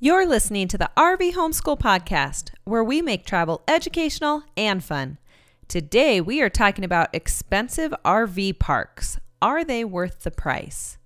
You're listening to the RV Homeschool Podcast, where we make travel educational and fun. Today, we are talking about expensive RV parks. Are they worth the price?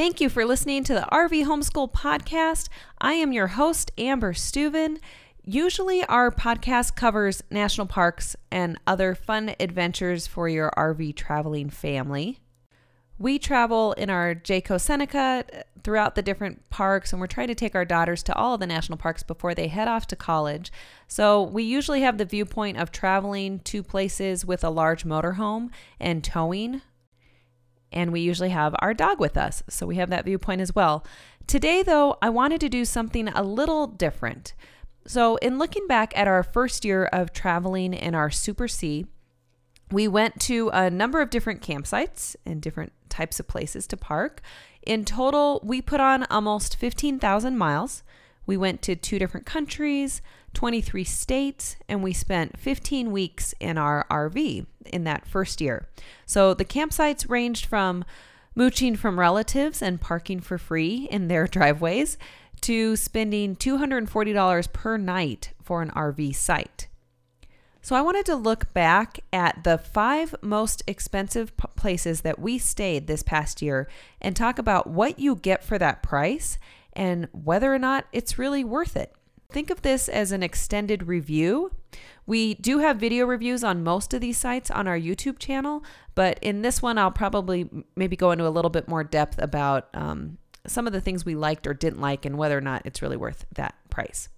Thank you for listening to the RV Homeschool Podcast. I am your host, Amber Steuven. Usually, our podcast covers national parks and other fun adventures for your RV traveling family. We travel in our Jayco Seneca throughout the different parks, and we're trying to take our daughters to all of the national parks before they head off to college. So, we usually have the viewpoint of traveling to places with a large motorhome and towing and we usually have our dog with us. So we have that viewpoint as well. Today, though, I wanted to do something a little different. So, in looking back at our first year of traveling in our Super C, we went to a number of different campsites and different types of places to park. In total, we put on almost 15,000 miles. We went to two different countries, 23 states, and we spent 15 weeks in our RV in that first year. So the campsites ranged from mooching from relatives and parking for free in their driveways to spending $240 per night for an RV site. So I wanted to look back at the five most expensive places that we stayed this past year and talk about what you get for that price and whether or not it's really worth it. Think of this as an extended review. We do have video reviews on most of these sites on our YouTube channel, but in this one, I'll probably maybe go into a little bit more depth about um, some of the things we liked or didn't like and whether or not it's really worth that price.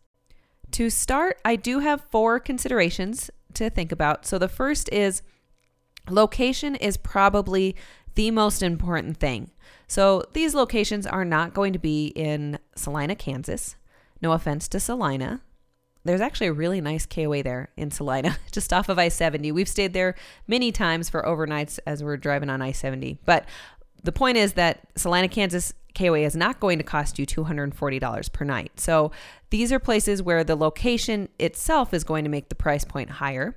To start, I do have four considerations to think about. So the first is location is probably the most important thing. So these locations are not going to be in Salina, Kansas. No offense to Salina. There's actually a really nice KOA there in Salina, just off of I 70. We've stayed there many times for overnights as we're driving on I 70. But the point is that Salina, Kansas KOA is not going to cost you $240 per night. So these are places where the location itself is going to make the price point higher.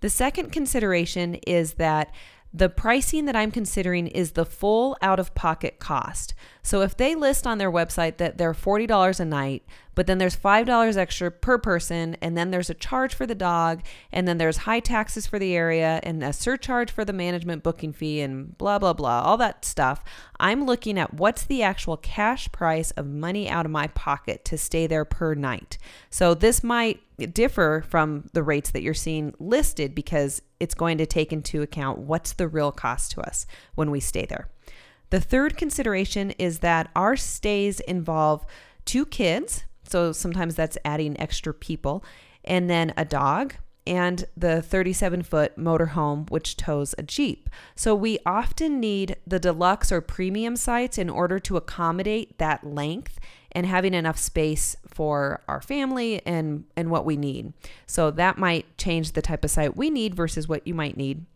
The second consideration is that the pricing that I'm considering is the full out of pocket cost. So if they list on their website that they're $40 a night, but then there's $5 extra per person, and then there's a charge for the dog, and then there's high taxes for the area, and a surcharge for the management booking fee, and blah, blah, blah, all that stuff. I'm looking at what's the actual cash price of money out of my pocket to stay there per night. So this might differ from the rates that you're seeing listed because it's going to take into account what's the real cost to us when we stay there. The third consideration is that our stays involve two kids so sometimes that's adding extra people. And then a dog and the 37 foot motorhome, which tows a Jeep. So we often need the deluxe or premium sites in order to accommodate that length and having enough space for our family and, and what we need. So that might change the type of site we need versus what you might need.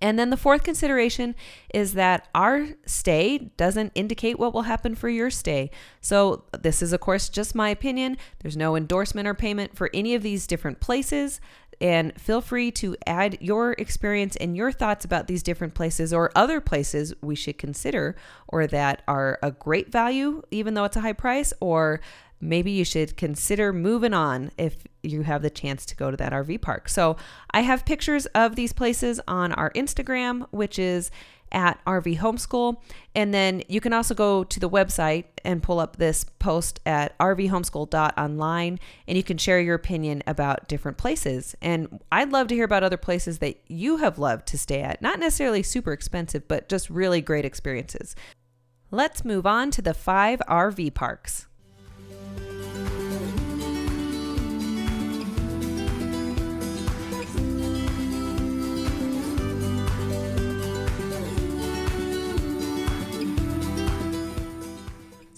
And then the fourth consideration is that our stay doesn't indicate what will happen for your stay. So, this is, of course, just my opinion. There's no endorsement or payment for any of these different places. And feel free to add your experience and your thoughts about these different places or other places we should consider or that are a great value, even though it's a high price, or maybe you should consider moving on if you have the chance to go to that RV park. So I have pictures of these places on our Instagram, which is at RV Homeschool. And then you can also go to the website and pull up this post at rvhomeschool.online and you can share your opinion about different places. And I'd love to hear about other places that you have loved to stay at. Not necessarily super expensive, but just really great experiences. Let's move on to the five RV parks.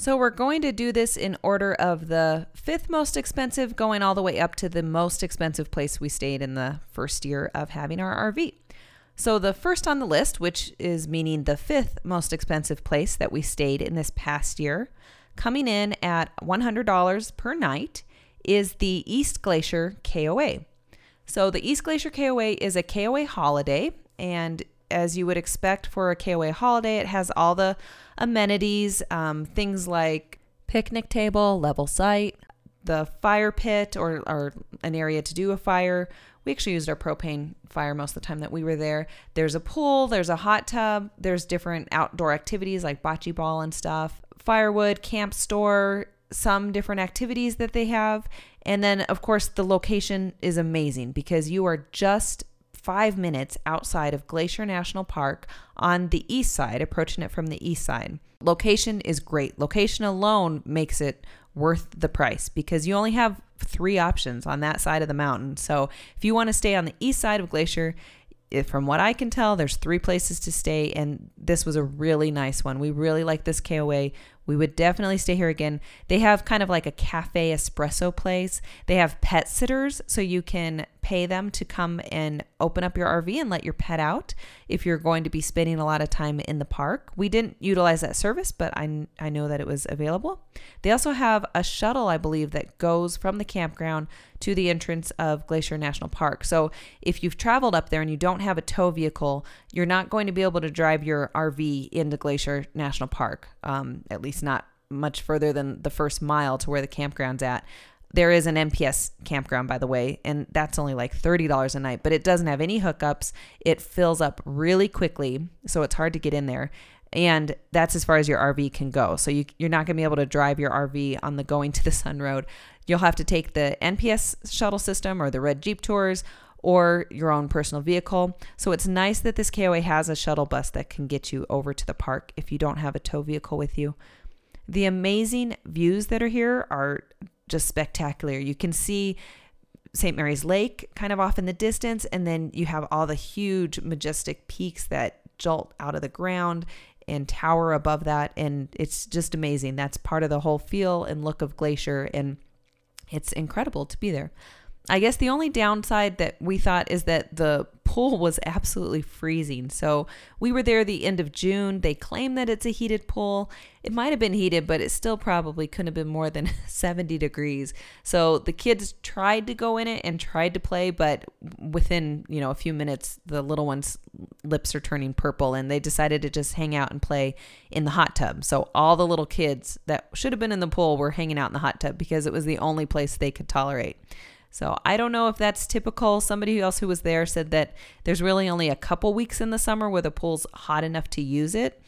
So we're going to do this in order of the fifth most expensive, going all the way up to the most expensive place we stayed in the first year of having our RV. So, the first on the list, which is meaning the fifth most expensive place that we stayed in this past year, coming in at $100 per night, is the East Glacier KOA. So, the East Glacier KOA is a KOA holiday, and as you would expect for a KOA holiday, it has all the amenities, um, things like picnic table, level site, the fire pit, or, or an area to do a fire. We actually used our propane fire most of the time that we were there. There's a pool, there's a hot tub, there's different outdoor activities like bocce ball and stuff, firewood, camp store, some different activities that they have. And then, of course, the location is amazing because you are just five minutes outside of Glacier National Park on the east side, approaching it from the east side. Location is great. Location alone makes it worth the price because you only have three options on that side of the mountain. So if you want to stay on the east side of Glacier, from what I can tell, there's three places to stay, and this was a really nice one. We really like this KOA. We would definitely stay here again. They have kind of like a cafe espresso place. They have pet sitters, so you can pay them to come and open up your RV and let your pet out if you're going to be spending a lot of time in the park. We didn't utilize that service, but I, I know that it was available. They also have a shuttle, I believe, that goes from the campground to the entrance of Glacier National Park. So if you've traveled up there and you don't have a tow vehicle, you're not going to be able to drive your RV into Glacier National Park, um, at least not much further than the first mile to where the campground's at. There is an NPS campground, by the way, and that's only like $30 a night, but it doesn't have any hookups. It fills up really quickly, so it's hard to get in there. And that's as far as your RV can go. So you, you're not going to be able to drive your RV on the going to the sun road. You'll have to take the NPS shuttle system or the Red Jeep Tours or your own personal vehicle. So it's nice that this KOA has a shuttle bus that can get you over to the park if you don't have a tow vehicle with you. The amazing views that are here are just spectacular. You can see St. Mary's Lake kind of off in the distance, and then you have all the huge, majestic peaks that jolt out of the ground and tower above that. And it's just amazing. That's part of the whole feel and look of Glacier, and it's incredible to be there. I guess the only downside that we thought is that the pool was absolutely freezing. So we were there the end of June. They claim that it's a heated pool. It might have been heated, but it still probably couldn't have been more than 70 degrees. So the kids tried to go in it and tried to play, but within, you know, a few minutes the little ones lips are turning purple and they decided to just hang out and play in the hot tub. So all the little kids that should have been in the pool were hanging out in the hot tub because it was the only place they could tolerate. So I don't know if that's typical. Somebody else who was there said that there's really only a couple weeks in the summer where the pool's hot enough to use it.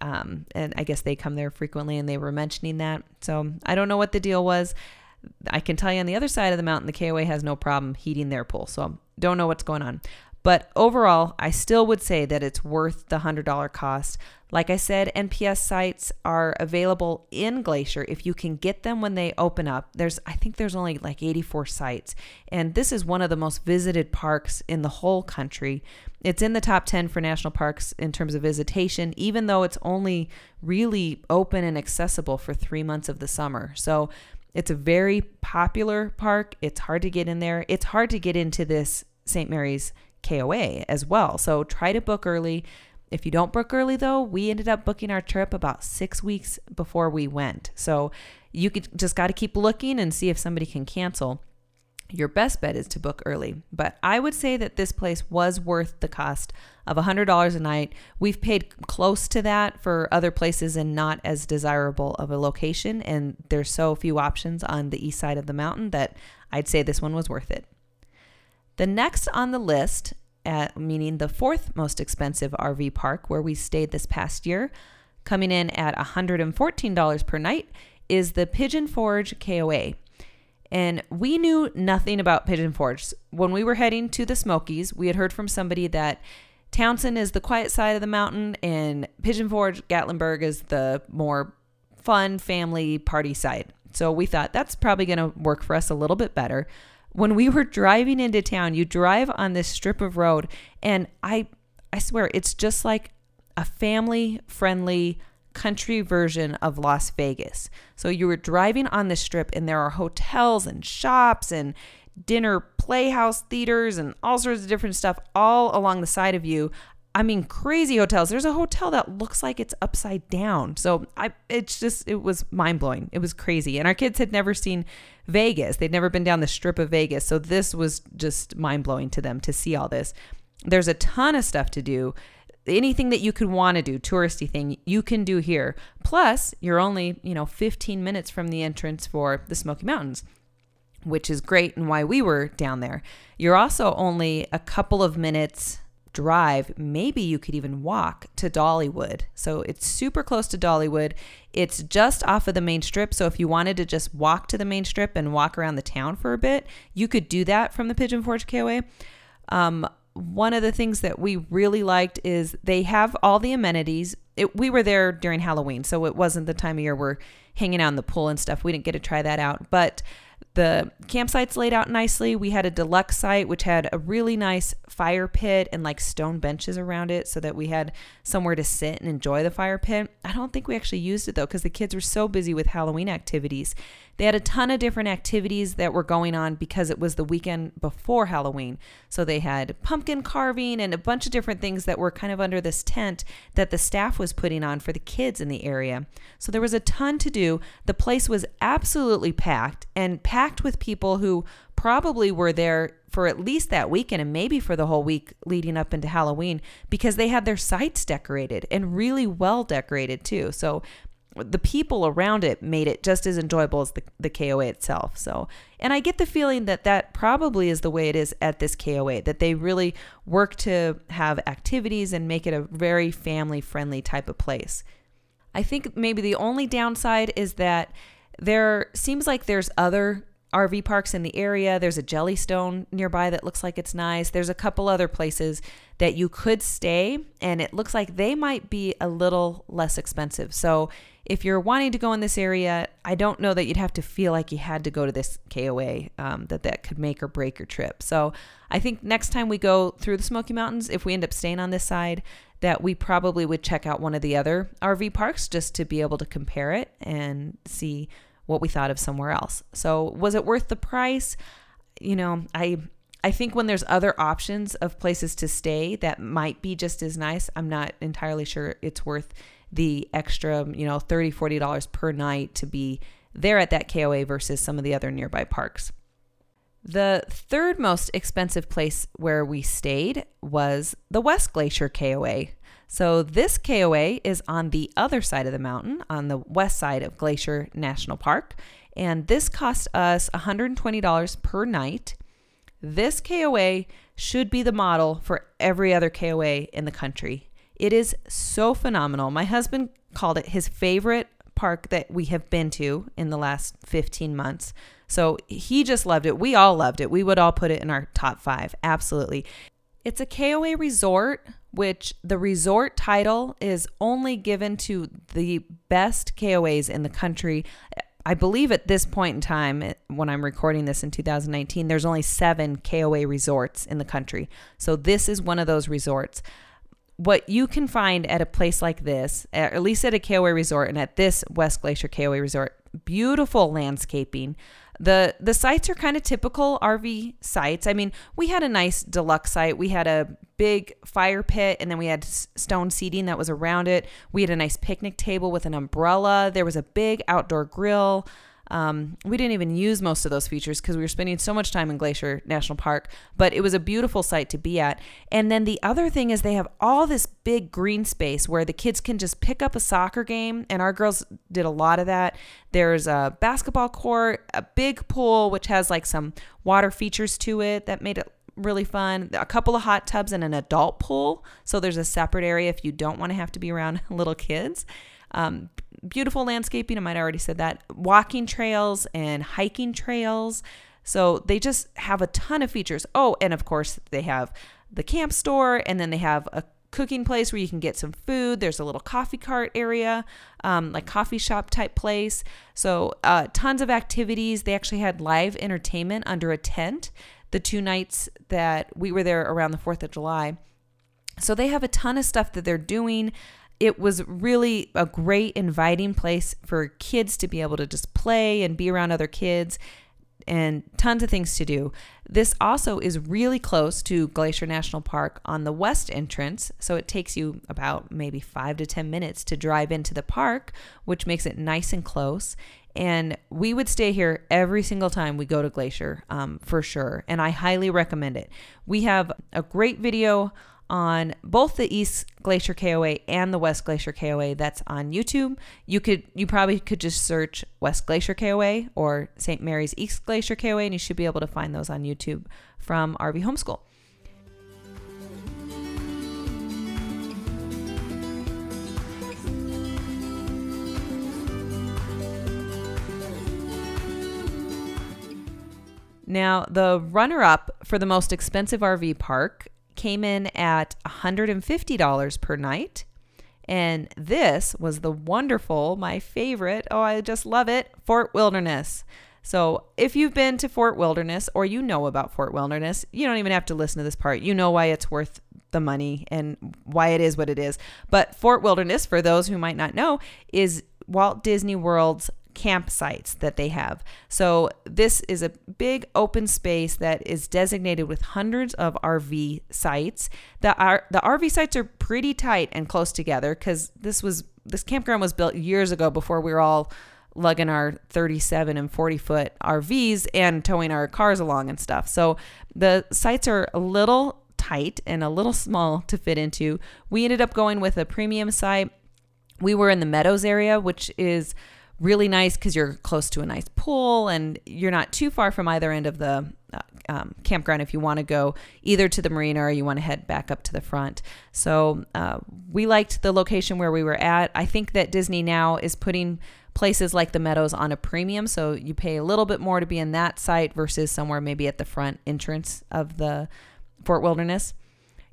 Um, and I guess they come there frequently and they were mentioning that. So I don't know what the deal was. I can tell you on the other side of the mountain, the KOA has no problem heating their pool. So don't know what's going on. But overall, I still would say that it's worth the $100 cost. Like I said, NPS sites are available in Glacier if you can get them when they open up. There's I think there's only like 84 sites, and this is one of the most visited parks in the whole country. It's in the top 10 for national parks in terms of visitation, even though it's only really open and accessible for 3 months of the summer. So, it's a very popular park. It's hard to get in there. It's hard to get into this St. Mary's KOA as well. So try to book early. If you don't book early, though, we ended up booking our trip about six weeks before we went. So you could just got to keep looking and see if somebody can cancel. Your best bet is to book early, but I would say that this place was worth the cost of $100 a night. We've paid close to that for other places and not as desirable of a location, and there's so few options on the east side of the mountain that I'd say this one was worth it. The next on the list, meaning the fourth most expensive RV park where we stayed this past year, coming in at $114 per night, is the Pigeon Forge KOA. And we knew nothing about Pigeon Forge. When we were heading to the Smokies, we had heard from somebody that Townsend is the quiet side of the mountain and Pigeon Forge, Gatlinburg is the more fun family party side. So we thought that's probably going to work for us a little bit better when we were driving into town, you drive on this strip of road, and I, I swear, it's just like a family friendly country version of Las Vegas. So you were driving on this strip, and there are hotels and shops and dinner playhouse theaters and all sorts of different stuff all along the side of you. I mean, crazy hotels. There's a hotel that looks like it's upside down. So I, it's just, it was mind blowing. It was crazy. And our kids had never seen Vegas. They'd never been down the strip of Vegas. So this was just mind blowing to them to see all this. There's a ton of stuff to do. Anything that you could want to do, touristy thing, you can do here. Plus, you're only, you know, 15 minutes from the entrance for the Smoky Mountains which is great and why we were down there. You're also only a couple of minutes drive, maybe you could even walk to Dollywood. So it's super close to Dollywood. It's just off of the main strip. So if you wanted to just walk to the main strip and walk around the town for a bit, you could do that from the Pigeon Forge KOA. Um, one of the things that we really liked is they have all the amenities. It, we were there during Halloween, so it wasn't the time of year we're hanging out in the pool and stuff. We didn't get to try that out, but the campsite's laid out nicely. We had a deluxe site which had a really nice fire pit and like stone benches around it so that we had somewhere to sit and enjoy the fire pit. I don't think we actually used it though because the kids were so busy with Halloween activities. They had a ton of different activities that were going on because it was the weekend before Halloween. So they had pumpkin carving and a bunch of different things that were kind of under this tent that the staff was putting on for the kids in the area. So there was a ton to do. The place was absolutely packed and packed with people who probably were there for at least that weekend and maybe for the whole week leading up into Halloween because they had their sites decorated and really well decorated too. So the people around it made it just as enjoyable as the, the KOA itself. So, and I get the feeling that that probably is the way it is at this KOA, that they really work to have activities and make it a very family friendly type of place. I think maybe the only downside is that there seems like there's other RV parks in the area. There's a Jellystone nearby that looks like it's nice. There's a couple other places that you could stay, and it looks like they might be a little less expensive. So if you're wanting to go in this area, I don't know that you'd have to feel like you had to go to this KOA, um, that that could make or break your trip. So I think next time we go through the Smoky Mountains, if we end up staying on this side, that we probably would check out one of the other RV parks just to be able to compare it and see what we thought of somewhere else. So was it worth the price? You know, I I think when there's other options of places to stay that might be just as nice, I'm not entirely sure it's worth the extra, you know, 30, 40 dollars per night to be there at that KOA versus some of the other nearby parks. The third most expensive place where we stayed was the West Glacier KOA. So, this KOA is on the other side of the mountain, on the west side of Glacier National Park. And this cost us $120 per night. This KOA should be the model for every other KOA in the country. It is so phenomenal. My husband called it his favorite park that we have been to in the last 15 months. So he just loved it. We all loved it. We would all put it in our top five. Absolutely. It's a KOA resort, which the resort title is only given to the best KOAs in the country. I believe at this point in time, when I'm recording this in 2019, there's only seven KOA resorts in the country. So this is one of those resorts what you can find at a place like this, at least at a KOA resort and at this West Glacier KOA resort, beautiful landscaping. The the sites are kind of typical RV sites. I mean, we had a nice deluxe site. We had a big fire pit and then we had stone seating that was around it. We had a nice picnic table with an umbrella. There was a big outdoor grill. Um, we didn't even use most of those features because we were spending so much time in Glacier National Park, but it was a beautiful site to be at. And then the other thing is they have all this big green space where the kids can just pick up a soccer game, and our girls did a lot of that. There's a basketball court, a big pool, which has like some water features to it that made it really fun. A couple of hot tubs and an adult pool. So there's a separate area if you don't want to have to be around little kids. Um, beautiful landscaping. I might already said that. Walking trails and hiking trails. So they just have a ton of features. Oh, and of course, they have the camp store, and then they have a cooking place where you can get some food. There's a little coffee cart area, um, like coffee shop type place. So, uh, tons of activities. They actually had live entertainment under a tent the two nights that we were there around the 4th of July. So, they have a ton of stuff that they're doing it was really a great inviting place for kids to be able to just play and be around other kids and tons of things to do. This also is really close to Glacier National Park on the west entrance, so it takes you about maybe five to 10 minutes to drive into the park, which makes it nice and close. And we would stay here every single time we go to Glacier um, for sure. And I highly recommend it. We have a great video on both the East Glacier KOA and the West Glacier KOA that's on YouTube. You could you probably could just search West Glacier KOA or St. Mary's East Glacier KOA and you should be able to find those on YouTube from RV Homeschool. Now, the runner up for the most expensive RV park came in at $150 per night. And this was the wonderful, my favorite, oh, I just love it, Fort Wilderness. So, if you've been to Fort Wilderness or you know about Fort Wilderness, you don't even have to listen to this part. You know why it's worth the money and why it is what it is. But Fort Wilderness, for those who might not know, is Walt Disney World's campsites that they have. So, this is a big open space that is designated with hundreds of RV sites. The, the RV sites are pretty tight and close together because this was this campground was built years ago before we were all lugging our 37 and 40 foot RVs and towing our cars along and stuff. So the sites are a little tight and a little small to fit into. We ended up going with a premium site. We were in the Meadows area, which is really nice because you're close to a nice pool and you're not too far from either end of the uh, um, campground if you want to go either to the marina or you want to head back up to the front. So uh, we liked the location where we were at. I think that Disney now is putting places like the Meadows on a premium, so you pay a little bit more to be in that site versus somewhere maybe at the front entrance of the Fort Wilderness.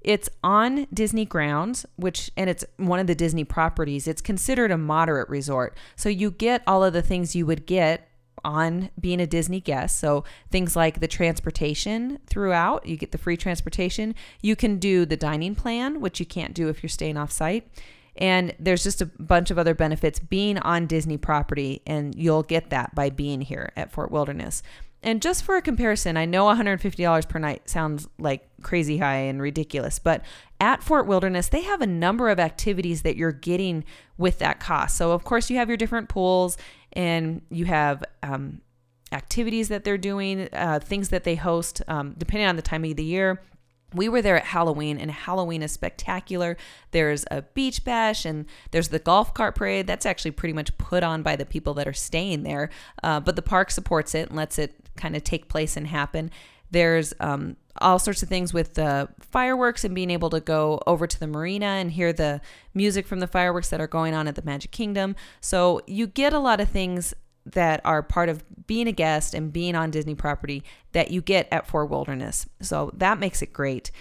It's on Disney grounds, which, and it's one of the Disney properties. It's considered a moderate resort. So you get all of the things you would get on being a Disney guest. So things like the transportation throughout, you get the free transportation. You can do the dining plan, which you can't do if you're staying off site. And there's just a bunch of other benefits being on Disney property, and you'll get that by being here at Fort Wilderness. And just for a comparison, I know $150 per night sounds like crazy high and ridiculous, but at Fort Wilderness, they have a number of activities that you're getting with that cost. So, of course, you have your different pools and you have um, activities that they're doing, uh, things that they host, um, depending on the time of the year. We were there at Halloween, and Halloween is spectacular. There's a beach bash, and there's the golf cart parade. That's actually pretty much put on by the people that are staying there, uh, but the park supports it and lets it kind of take place and happen. There's um, all sorts of things with the fireworks and being able to go over to the marina and hear the music from the fireworks that are going on at the Magic Kingdom. So you get a lot of things that are part of being a guest and being on Disney property that you get at Fort Wilderness. So that makes it great.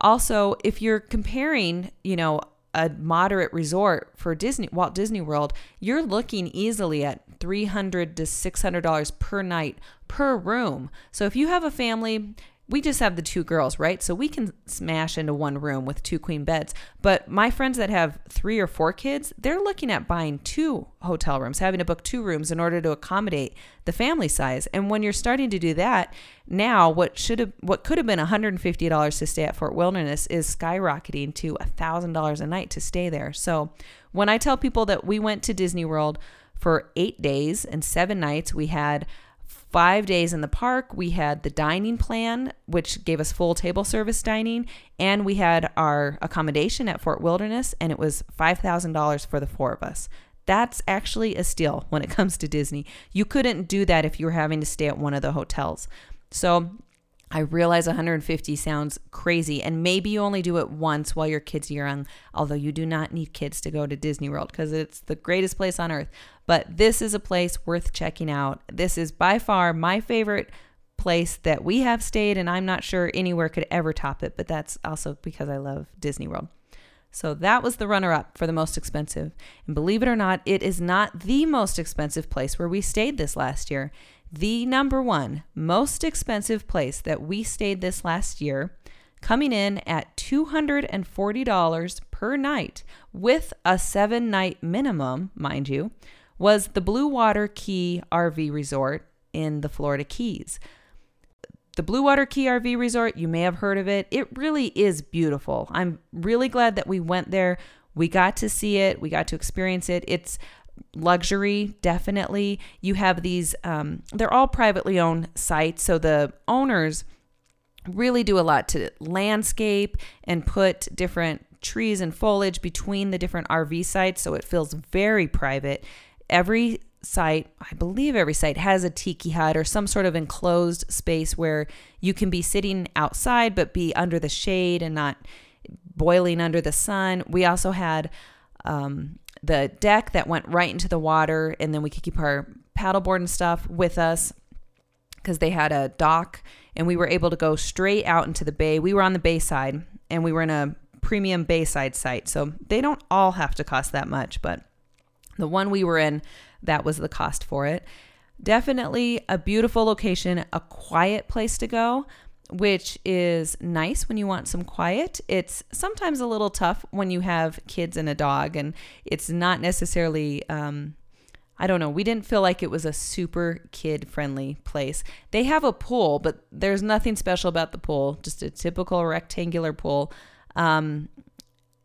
Also, if you're comparing, you know, a moderate resort for Disney Walt Disney World, you're looking easily at 300 to $600 per night per room. So if you have a family, we just have the two girls, right? So we can smash into one room with two queen beds. But my friends that have three or four kids, they're looking at buying two hotel rooms, having to book two rooms in order to accommodate the family size. And when you're starting to do that, now what should have what could have been $150 to stay at Fort Wilderness is skyrocketing to $1,000 a night to stay there. So when I tell people that we went to Disney World for 8 days and 7 nights, we had five days in the park. We had the dining plan, which gave us full table service dining, and we had our accommodation at Fort Wilderness, and it was $5,000 for the four of us. That's actually a steal when it comes to Disney. You couldn't do that if you were having to stay at one of the hotels. So I realize 150 sounds crazy, and maybe you only do it once while your kids are young, although you do not need kids to go to Disney World because it's the greatest place on earth. But this is a place worth checking out. This is by far my favorite place that we have stayed, and I'm not sure anywhere could ever top it, but that's also because I love Disney World. So that was the runner up for the most expensive. And believe it or not, it is not the most expensive place where we stayed this last year the number one most expensive place that we stayed this last year, coming in at $240 per night with a seven night minimum, mind you, was the Blue Water Key RV Resort in the Florida Keys. The Blue Water Key RV Resort, you may have heard of it. It really is beautiful. I'm really glad that we went there. We got to see it, we got to experience it. It's luxury, definitely. You have these, um, they're all privately owned sites. So the owners really do a lot to landscape and put different trees and foliage between the different RV sites. So it feels very private. Every site, I believe every site has a tiki hut or some sort of enclosed space where you can be sitting outside but be under the shade and not boiling under the sun. We also had um, the deck that went right into the water, and then we could keep our paddleboard and stuff with us because they had a dock and we were able to go straight out into the bay. We were on the bay side and we were in a premium bayside site. So they don't all have to cost that much, but the one we were in, that was the cost for it. Definitely a beautiful location, a quiet place to go, which is nice when you want some quiet. It's sometimes a little tough when you have kids and a dog, and it's not necessarily. Um, I don't know. We didn't feel like it was a super kid friendly place. They have a pool, but there's nothing special about the pool, just a typical rectangular pool. Um,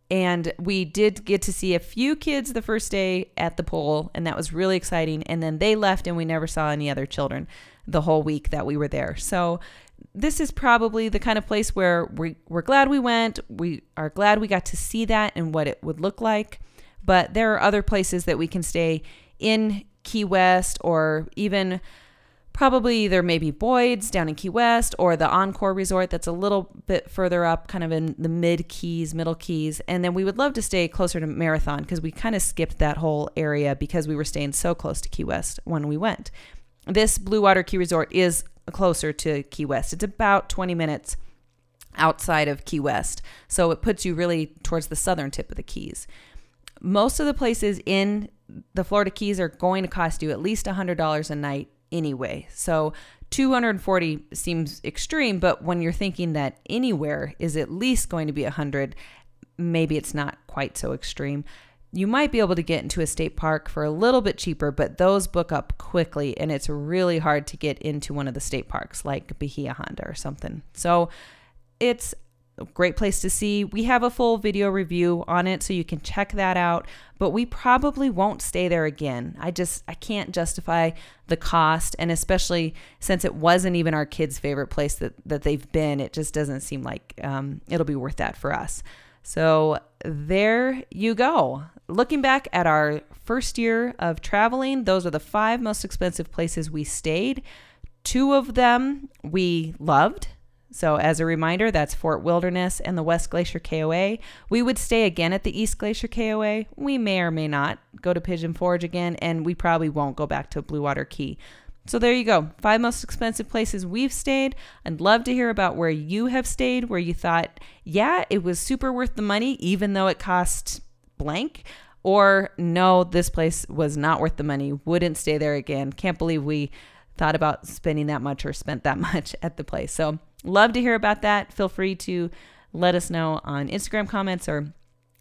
and we did get to see a few kids the first day at the pool, and that was really exciting. And then they left, and we never saw any other children the whole week that we were there. So, this is probably the kind of place where we, we're glad we went. We are glad we got to see that and what it would look like. But there are other places that we can stay in Key West or even probably either maybe Boyd's down in Key West or the Encore Resort that's a little bit further up, kind of in the mid Keys, middle Keys. And then we would love to stay closer to Marathon because we kind of skipped that whole area because we were staying so close to Key West when we went. This Blue Water Key Resort is closer to Key West. It's about 20 minutes outside of Key West. So it puts you really towards the southern tip of the Keys. Most of the places in the Florida Keys are going to cost you at least $100 a night anyway. So 240 seems extreme, but when you're thinking that anywhere is at least going to be 100, maybe it's not quite so extreme. You might be able to get into a state park for a little bit cheaper, but those book up quickly and it's really hard to get into one of the state parks like Bahia Honda or something. So it's a great place to see. We have a full video review on it so you can check that out, but we probably won't stay there again. I just I can't justify the cost and especially since it wasn't even our kids' favorite place that that they've been, it just doesn't seem like um, it'll be worth that for us. So there you go. Looking back at our first year of traveling, those are the five most expensive places we stayed. Two of them we loved so, as a reminder, that's Fort Wilderness and the West Glacier KOA. We would stay again at the East Glacier KOA. We may or may not go to Pigeon Forge again, and we probably won't go back to Blue Water Key. So, there you go. Five most expensive places we've stayed. I'd love to hear about where you have stayed, where you thought, yeah, it was super worth the money, even though it cost blank. Or, no, this place was not worth the money, wouldn't stay there again. Can't believe we thought about spending that much or spent that much at the place. So, Love to hear about that. Feel free to let us know on Instagram comments or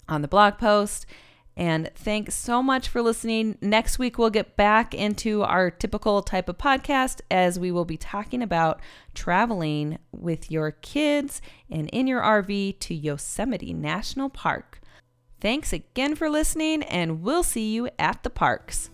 on the blog post. And thanks so much for listening. Next week, we'll get back into our typical type of podcast as we will be talking about traveling with your kids and in your RV to Yosemite National Park. Thanks again for listening, and we'll see you at the parks.